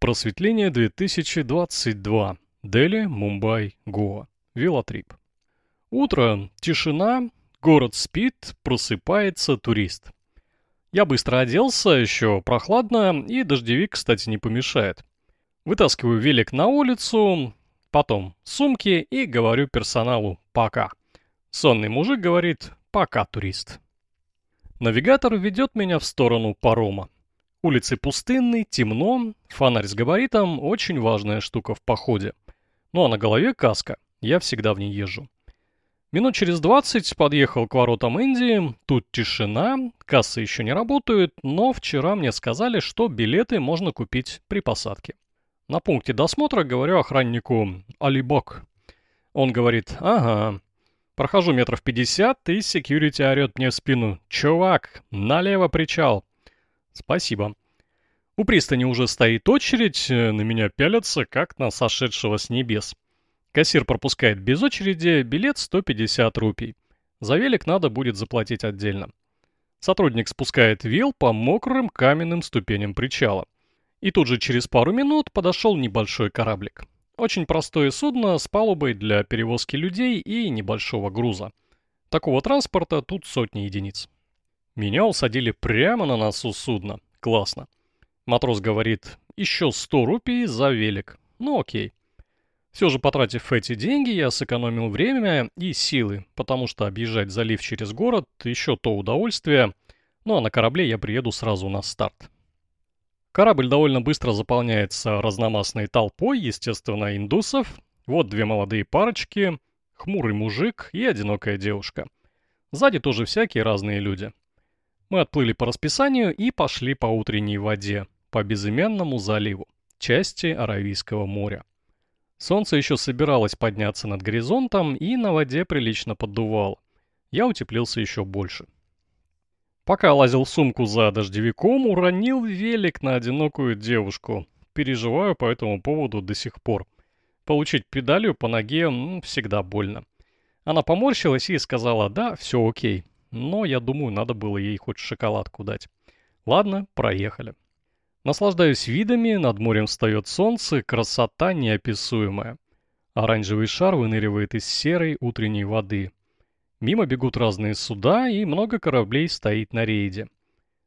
Просветление 2022. Дели, Мумбай, Гоа. Велотрип. Утро, тишина, город спит, просыпается турист. Я быстро оделся, еще прохладно, и дождевик, кстати, не помешает. Вытаскиваю велик на улицу, потом сумки и говорю персоналу «пока». Сонный мужик говорит «пока, турист». Навигатор ведет меня в сторону парома. Улицы пустынные, темно, фонарь с габаритом – очень важная штука в походе. Ну а на голове каска, я всегда в ней езжу. Минут через 20 подъехал к воротам Индии, тут тишина, кассы еще не работают, но вчера мне сказали, что билеты можно купить при посадке. На пункте досмотра говорю охраннику «Алибок». Он говорит «Ага». Прохожу метров 50, и секьюрити орет мне в спину «Чувак, налево причал». Спасибо. У пристани уже стоит очередь, э, на меня пялятся, как на сошедшего с небес. Кассир пропускает без очереди, билет 150 рупий. За велик надо будет заплатить отдельно. Сотрудник спускает вил по мокрым каменным ступеням причала. И тут же через пару минут подошел небольшой кораблик. Очень простое судно с палубой для перевозки людей и небольшого груза. Такого транспорта тут сотни единиц. Меня усадили прямо на носу судна. Классно. Матрос говорит, еще 100 рупий за велик. Ну окей. Все же, потратив эти деньги, я сэкономил время и силы, потому что объезжать залив через город – еще то удовольствие, ну а на корабле я приеду сразу на старт. Корабль довольно быстро заполняется разномастной толпой, естественно, индусов. Вот две молодые парочки, хмурый мужик и одинокая девушка. Сзади тоже всякие разные люди. Мы отплыли по расписанию и пошли по утренней воде, по безымянному заливу, части Аравийского моря. Солнце еще собиралось подняться над горизонтом и на воде прилично поддувало. Я утеплился еще больше. Пока лазил в сумку за дождевиком, уронил велик на одинокую девушку. Переживаю по этому поводу до сих пор. Получить педалью по ноге м, всегда больно. Она поморщилась и сказала, да, все окей, но я думаю, надо было ей хоть шоколадку дать. Ладно, проехали. Наслаждаюсь видами, над морем встает солнце, красота неописуемая. Оранжевый шар выныривает из серой утренней воды. Мимо бегут разные суда, и много кораблей стоит на рейде.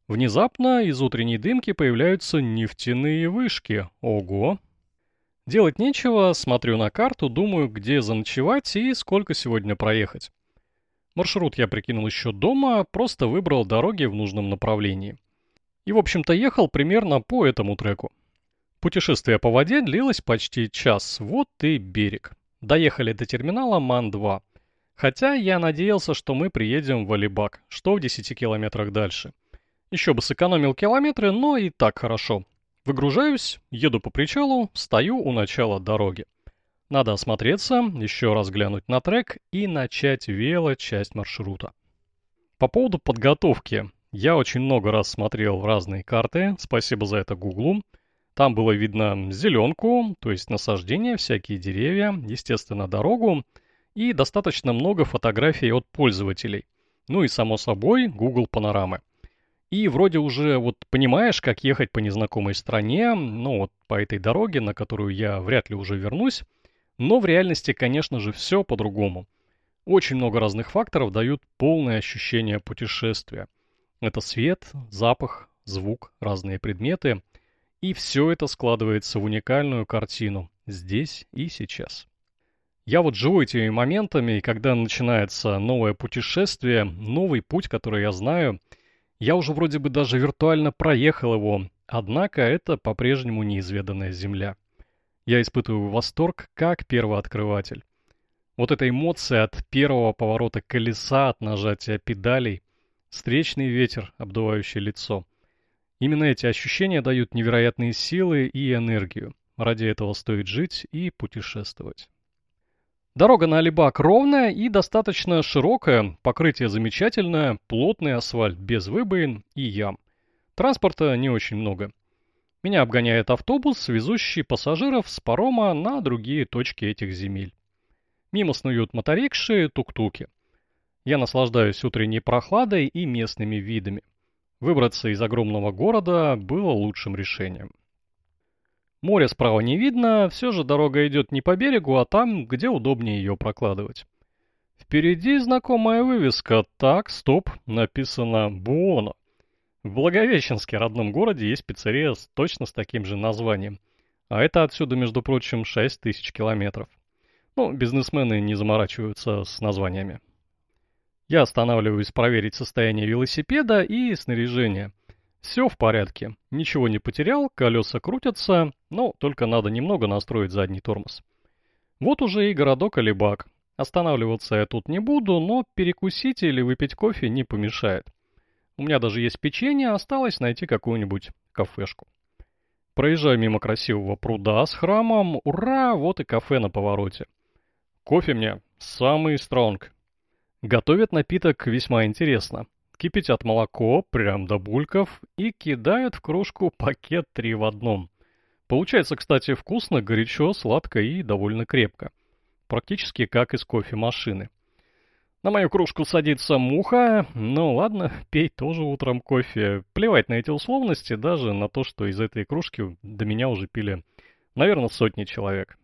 Внезапно из утренней дымки появляются нефтяные вышки. Ого! Делать нечего, смотрю на карту, думаю, где заночевать и сколько сегодня проехать. Маршрут я прикинул еще дома, просто выбрал дороги в нужном направлении. И, в общем-то, ехал примерно по этому треку. Путешествие по воде длилось почти час, вот и берег. Доехали до терминала МАН-2. Хотя я надеялся, что мы приедем в Алибак, что в 10 километрах дальше. Еще бы сэкономил километры, но и так хорошо. Выгружаюсь, еду по причалу, стою у начала дороги. Надо осмотреться, еще раз глянуть на трек и начать вело-часть маршрута. По поводу подготовки. Я очень много раз смотрел разные карты, спасибо за это Гуглу. Там было видно зеленку, то есть насаждения, всякие деревья, естественно, дорогу и достаточно много фотографий от пользователей. Ну и, само собой, Google панорамы. И вроде уже вот понимаешь, как ехать по незнакомой стране, ну вот по этой дороге, на которую я вряд ли уже вернусь, но в реальности, конечно же, все по-другому. Очень много разных факторов дают полное ощущение путешествия. Это свет, запах, звук, разные предметы. И все это складывается в уникальную картину здесь и сейчас. Я вот живу этими моментами, и когда начинается новое путешествие, новый путь, который я знаю, я уже вроде бы даже виртуально проехал его, однако это по-прежнему неизведанная земля. Я испытываю восторг как первооткрыватель. Вот эта эмоция от первого поворота колеса, от нажатия педалей, встречный ветер, обдувающий лицо. Именно эти ощущения дают невероятные силы и энергию. Ради этого стоит жить и путешествовать. Дорога на Алибак ровная и достаточно широкая, покрытие замечательное, плотный асфальт без выбоин и ям. Транспорта не очень много. Меня обгоняет автобус, везущий пассажиров с парома на другие точки этих земель. Мимо снуют моторикши, тук-туки. Я наслаждаюсь утренней прохладой и местными видами. Выбраться из огромного города было лучшим решением. Море справа не видно, все же дорога идет не по берегу, а там, где удобнее ее прокладывать. Впереди знакомая вывеска «Так, стоп», написано «Буоно». В Благовещенске, родном городе, есть пиццерия с, точно с таким же названием. А это отсюда, между прочим, 6 тысяч километров. Ну, бизнесмены не заморачиваются с названиями. Я останавливаюсь проверить состояние велосипеда и снаряжение. Все в порядке, ничего не потерял, колеса крутятся, но только надо немного настроить задний тормоз. Вот уже и городок Алибак. Останавливаться я тут не буду, но перекусить или выпить кофе не помешает. У меня даже есть печенье, осталось найти какую-нибудь кафешку. Проезжаю мимо красивого пруда с храмом, ура, вот и кафе на повороте. Кофе мне самый стронг. Готовят напиток весьма интересно. Кипятят молоко, прям до бульков, и кидают в кружку пакет три в одном. Получается, кстати, вкусно, горячо, сладко и довольно крепко. Практически как из кофемашины. На мою кружку садится муха. Ну ладно, пей тоже утром кофе. Плевать на эти условности, даже на то, что из этой кружки до меня уже пили, наверное, сотни человек.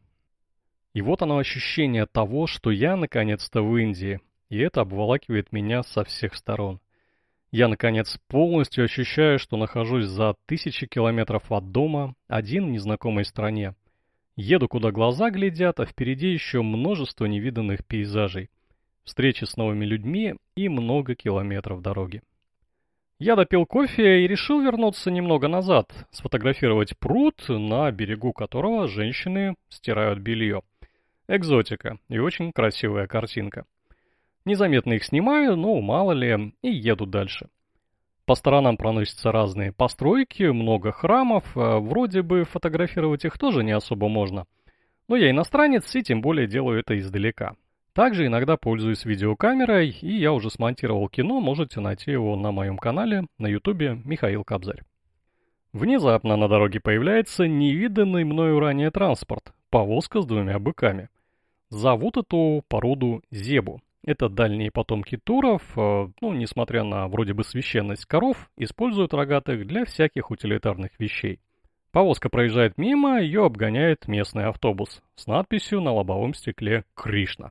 И вот оно ощущение того, что я наконец-то в Индии, и это обволакивает меня со всех сторон. Я, наконец, полностью ощущаю, что нахожусь за тысячи километров от дома, один в незнакомой стране. Еду, куда глаза глядят, а впереди еще множество невиданных пейзажей встречи с новыми людьми и много километров дороги. Я допил кофе и решил вернуться немного назад, сфотографировать пруд, на берегу которого женщины стирают белье. Экзотика и очень красивая картинка. Незаметно их снимаю, но мало ли, и еду дальше. По сторонам проносятся разные постройки, много храмов, а вроде бы фотографировать их тоже не особо можно. Но я иностранец и тем более делаю это издалека. Также иногда пользуюсь видеокамерой, и я уже смонтировал кино, можете найти его на моем канале на ютубе Михаил Кобзарь. Внезапно на дороге появляется невиданный мною ранее транспорт, повозка с двумя быками. Зовут эту породу Зебу. Это дальние потомки туров, э, ну, несмотря на вроде бы священность коров, используют рогатых для всяких утилитарных вещей. Повозка проезжает мимо, ее обгоняет местный автобус с надписью на лобовом стекле «Кришна».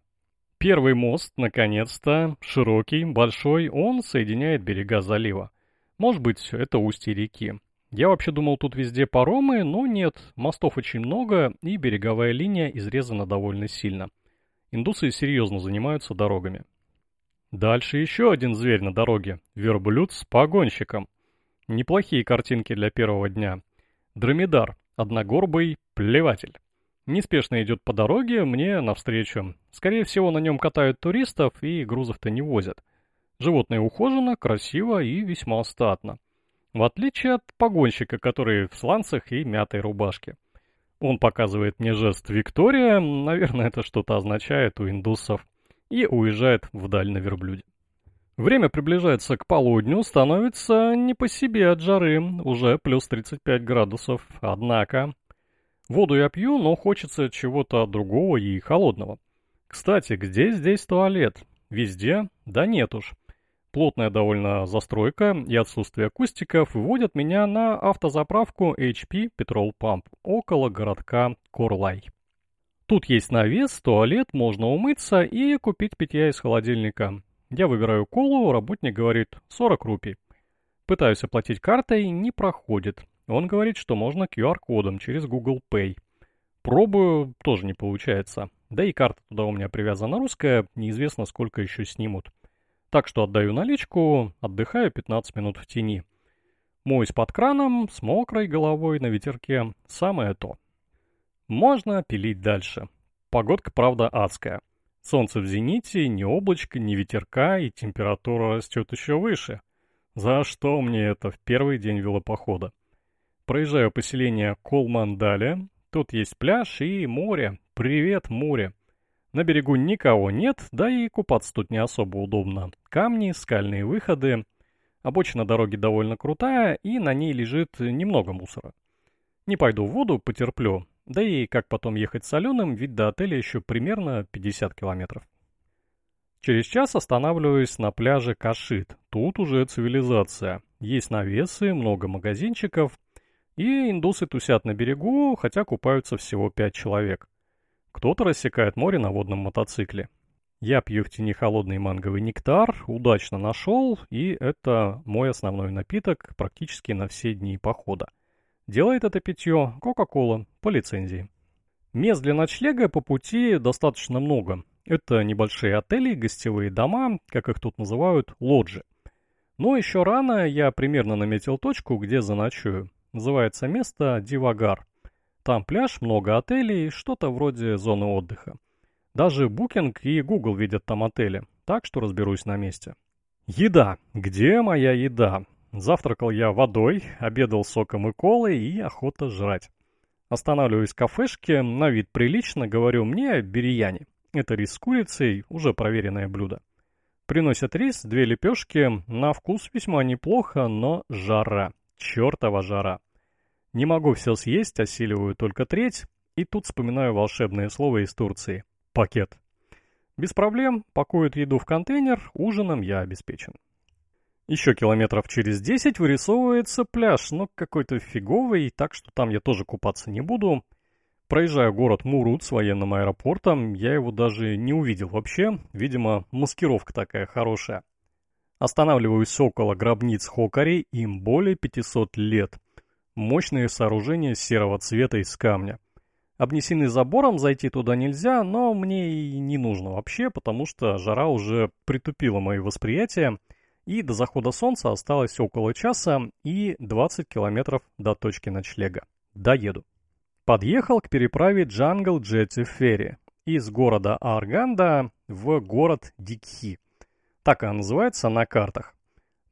Первый мост, наконец-то, широкий, большой, он соединяет берега залива. Может быть, это устье реки. Я вообще думал, тут везде паромы, но нет, мостов очень много, и береговая линия изрезана довольно сильно. Индусы серьезно занимаются дорогами. Дальше еще один зверь на дороге – верблюд с погонщиком. Неплохие картинки для первого дня. Дромедар, одногорбый плеватель. Неспешно идет по дороге мне навстречу. Скорее всего, на нем катают туристов и грузов-то не возят. Животное ухожено, красиво и весьма статно. В отличие от погонщика, который в сланцах и мятой рубашке. Он показывает мне жест Виктория, наверное, это что-то означает у индусов, и уезжает вдаль на верблюде. Время приближается к полудню, становится не по себе от жары, уже плюс 35 градусов. Однако Воду я пью, но хочется чего-то другого и холодного. Кстати, где здесь туалет? Везде? Да нет уж. Плотная довольно застройка и отсутствие акустиков выводят меня на автозаправку HP Petrol Pump около городка Корлай. Тут есть навес, туалет, можно умыться и купить питья из холодильника. Я выбираю колу, работник говорит 40 рупий. Пытаюсь оплатить картой, не проходит. Он говорит, что можно QR-кодом через Google Pay. Пробую, тоже не получается. Да и карта туда у меня привязана русская, неизвестно сколько еще снимут. Так что отдаю наличку, отдыхаю 15 минут в тени. Моюсь под краном, с мокрой головой на ветерке. Самое то. Можно пилить дальше. Погодка, правда, адская. Солнце в зените, ни облачка, ни ветерка, и температура растет еще выше. За что мне это в первый день велопохода? Проезжаю поселение Колмандаля. Тут есть пляж и море. Привет, море. На берегу никого нет, да и купаться тут не особо удобно. Камни, скальные выходы. Обочина дороги довольно крутая, и на ней лежит немного мусора. Не пойду в воду, потерплю. Да и как потом ехать соленым, ведь до отеля еще примерно 50 километров. Через час останавливаюсь на пляже Кашит. Тут уже цивилизация. Есть навесы, много магазинчиков, И индусы тусят на берегу, хотя купаются всего пять человек. Кто-то рассекает море на водном мотоцикле. Я пью в тени холодный манговый нектар, удачно нашел, и это мой основной напиток практически на все дни похода. Делает это питье Кока-Кола по лицензии. Мест для ночлега по пути достаточно много. Это небольшие отели, гостевые дома, как их тут называют, лоджи. Но еще рано я примерно наметил точку, где заночую. Называется место Дивагар. Там пляж, много отелей, что-то вроде зоны отдыха. Даже Booking и Google видят там отели, так что разберусь на месте. Еда. Где моя еда? Завтракал я водой, обедал соком и колой и охота жрать. Останавливаюсь в кафешке, на вид прилично, говорю мне бирияни. Это рис с курицей, уже проверенное блюдо. Приносят рис, две лепешки, на вкус весьма неплохо, но жара, чертова жара. Не могу все съесть, осиливаю только треть, и тут вспоминаю волшебное слово из Турции – пакет. Без проблем, пакуют еду в контейнер, ужином я обеспечен. Еще километров через 10 вырисовывается пляж, но какой-то фиговый, так что там я тоже купаться не буду. Проезжаю город Мурут с военным аэропортом, я его даже не увидел вообще, видимо, маскировка такая хорошая. Останавливаюсь около гробниц Хокари, им более 500 лет. Мощные сооружения серого цвета из камня. Обнесены забором, зайти туда нельзя, но мне и не нужно вообще, потому что жара уже притупила мои восприятия, и до захода солнца осталось около часа и 20 километров до точки ночлега. Доеду. Подъехал к переправе Jungle Jetty Ferry из города Арганда в город Дикхи. Так она называется на картах.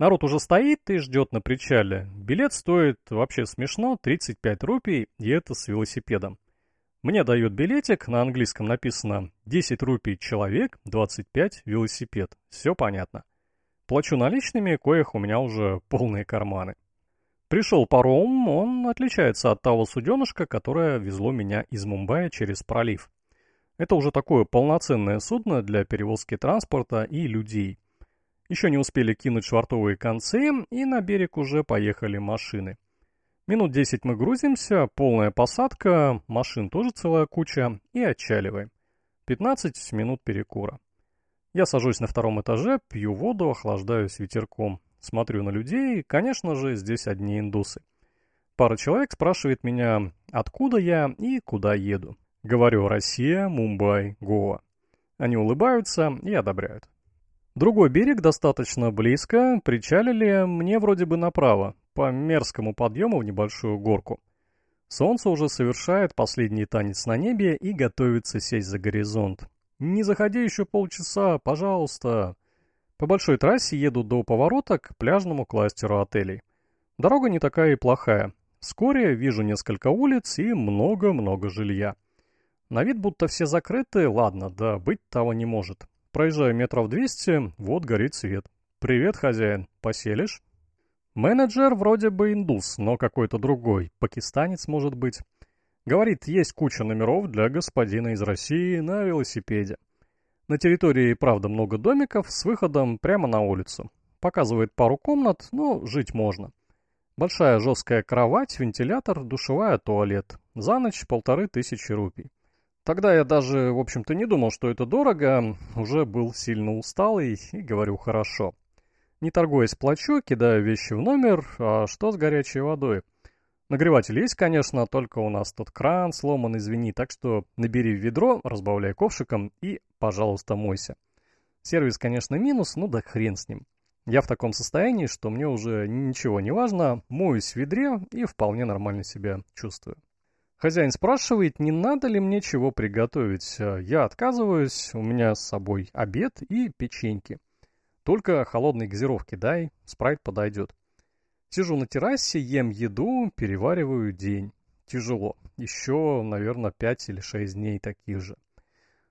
Народ уже стоит и ждет на причале. Билет стоит вообще смешно, 35 рупий, и это с велосипедом. Мне дают билетик, на английском написано 10 рупий человек, 25 велосипед. Все понятно. Плачу наличными, коих у меня уже полные карманы. Пришел паром, он отличается от того суденышка, которое везло меня из Мумбаи через пролив. Это уже такое полноценное судно для перевозки транспорта и людей. Еще не успели кинуть швартовые концы, и на берег уже поехали машины. Минут десять мы грузимся, полная посадка, машин тоже целая куча, и отчаливаем. 15 минут перекура. Я сажусь на втором этаже, пью воду, охлаждаюсь ветерком. Смотрю на людей, конечно же, здесь одни индусы. Пара человек спрашивает меня, откуда я и куда еду. Говорю, Россия, Мумбай, Гоа. Они улыбаются и одобряют. Другой берег достаточно близко, причалили мне вроде бы направо, по мерзкому подъему в небольшую горку. Солнце уже совершает последний танец на небе и готовится сесть за горизонт. «Не заходи еще полчаса, пожалуйста!» По большой трассе еду до поворота к пляжному кластеру отелей. Дорога не такая и плохая. Вскоре вижу несколько улиц и много-много жилья. На вид будто все закрыты, ладно, да быть того не может. Проезжаю метров 200, вот горит свет. «Привет, хозяин, поселишь?» Менеджер вроде бы индус, но какой-то другой, пакистанец может быть. Говорит, есть куча номеров для господина из России на велосипеде. На территории, правда, много домиков с выходом прямо на улицу. Показывает пару комнат, но жить можно. Большая жесткая кровать, вентилятор, душевая, туалет. За ночь полторы тысячи рупий. Тогда я даже, в общем-то, не думал, что это дорого, уже был сильно усталый и говорю «хорошо». Не торгуясь плачу, кидаю вещи в номер, а что с горячей водой? Нагреватель есть, конечно, только у нас тут кран сломан, извини, так что набери в ведро, разбавляй ковшиком и, пожалуйста, мойся. Сервис, конечно, минус, ну да хрен с ним. Я в таком состоянии, что мне уже ничего не важно, моюсь в ведре и вполне нормально себя чувствую. Хозяин спрашивает, не надо ли мне чего приготовить. Я отказываюсь, у меня с собой обед и печеньки. Только холодной газировки дай, спрайт подойдет. Сижу на террасе, ем еду, перевариваю день. Тяжело. Еще, наверное, 5 или 6 дней таких же.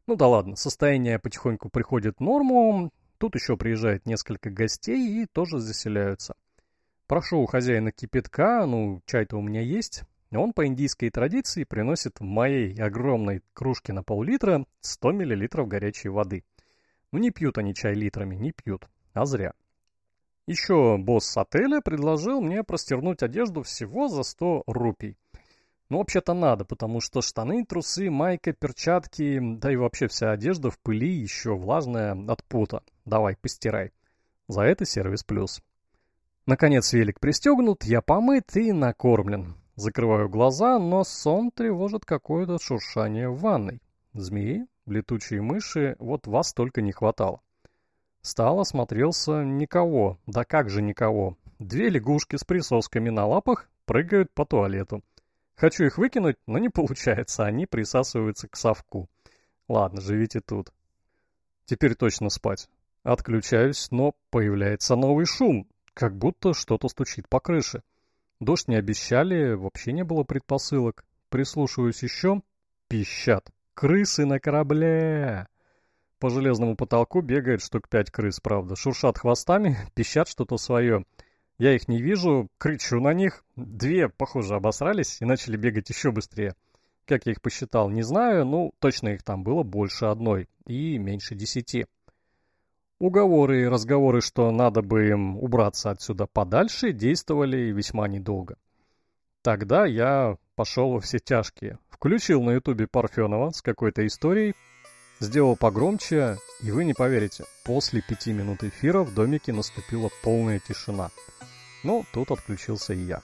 Ну да ладно, состояние потихоньку приходит в норму. Тут еще приезжает несколько гостей и тоже заселяются. Прошу у хозяина кипятка, ну, чай-то у меня есть. Он по индийской традиции приносит в моей огромной кружке на пол-литра 100 мл горячей воды. Ну не пьют они чай литрами, не пьют, а зря. Еще босс отеля предложил мне простернуть одежду всего за 100 рупий. Ну, вообще-то надо, потому что штаны, трусы, майка, перчатки, да и вообще вся одежда в пыли еще влажная от пота. Давай, постирай. За это сервис плюс. Наконец велик пристегнут, я помыт и накормлен. Закрываю глаза, но сон тревожит какое-то шуршание в ванной. Змеи, летучие мыши, вот вас только не хватало. Стал, осмотрелся, никого, да как же никого. Две лягушки с присосками на лапах прыгают по туалету. Хочу их выкинуть, но не получается, они присасываются к совку. Ладно, живите тут. Теперь точно спать. Отключаюсь, но появляется новый шум, как будто что-то стучит по крыше. Дождь не обещали, вообще не было предпосылок. Прислушиваюсь еще. Пищат. Крысы на корабле. По железному потолку бегает штук пять крыс, правда. Шуршат хвостами, пищат что-то свое. Я их не вижу, кричу на них. Две, похоже, обосрались и начали бегать еще быстрее. Как я их посчитал, не знаю, ну, точно их там было больше одной и меньше десяти. Уговоры и разговоры, что надо бы им убраться отсюда подальше, действовали весьма недолго. Тогда я пошел во все тяжкие. Включил на ютубе Парфенова с какой-то историей, сделал погромче, и вы не поверите, после пяти минут эфира в домике наступила полная тишина. Ну, тут отключился и я.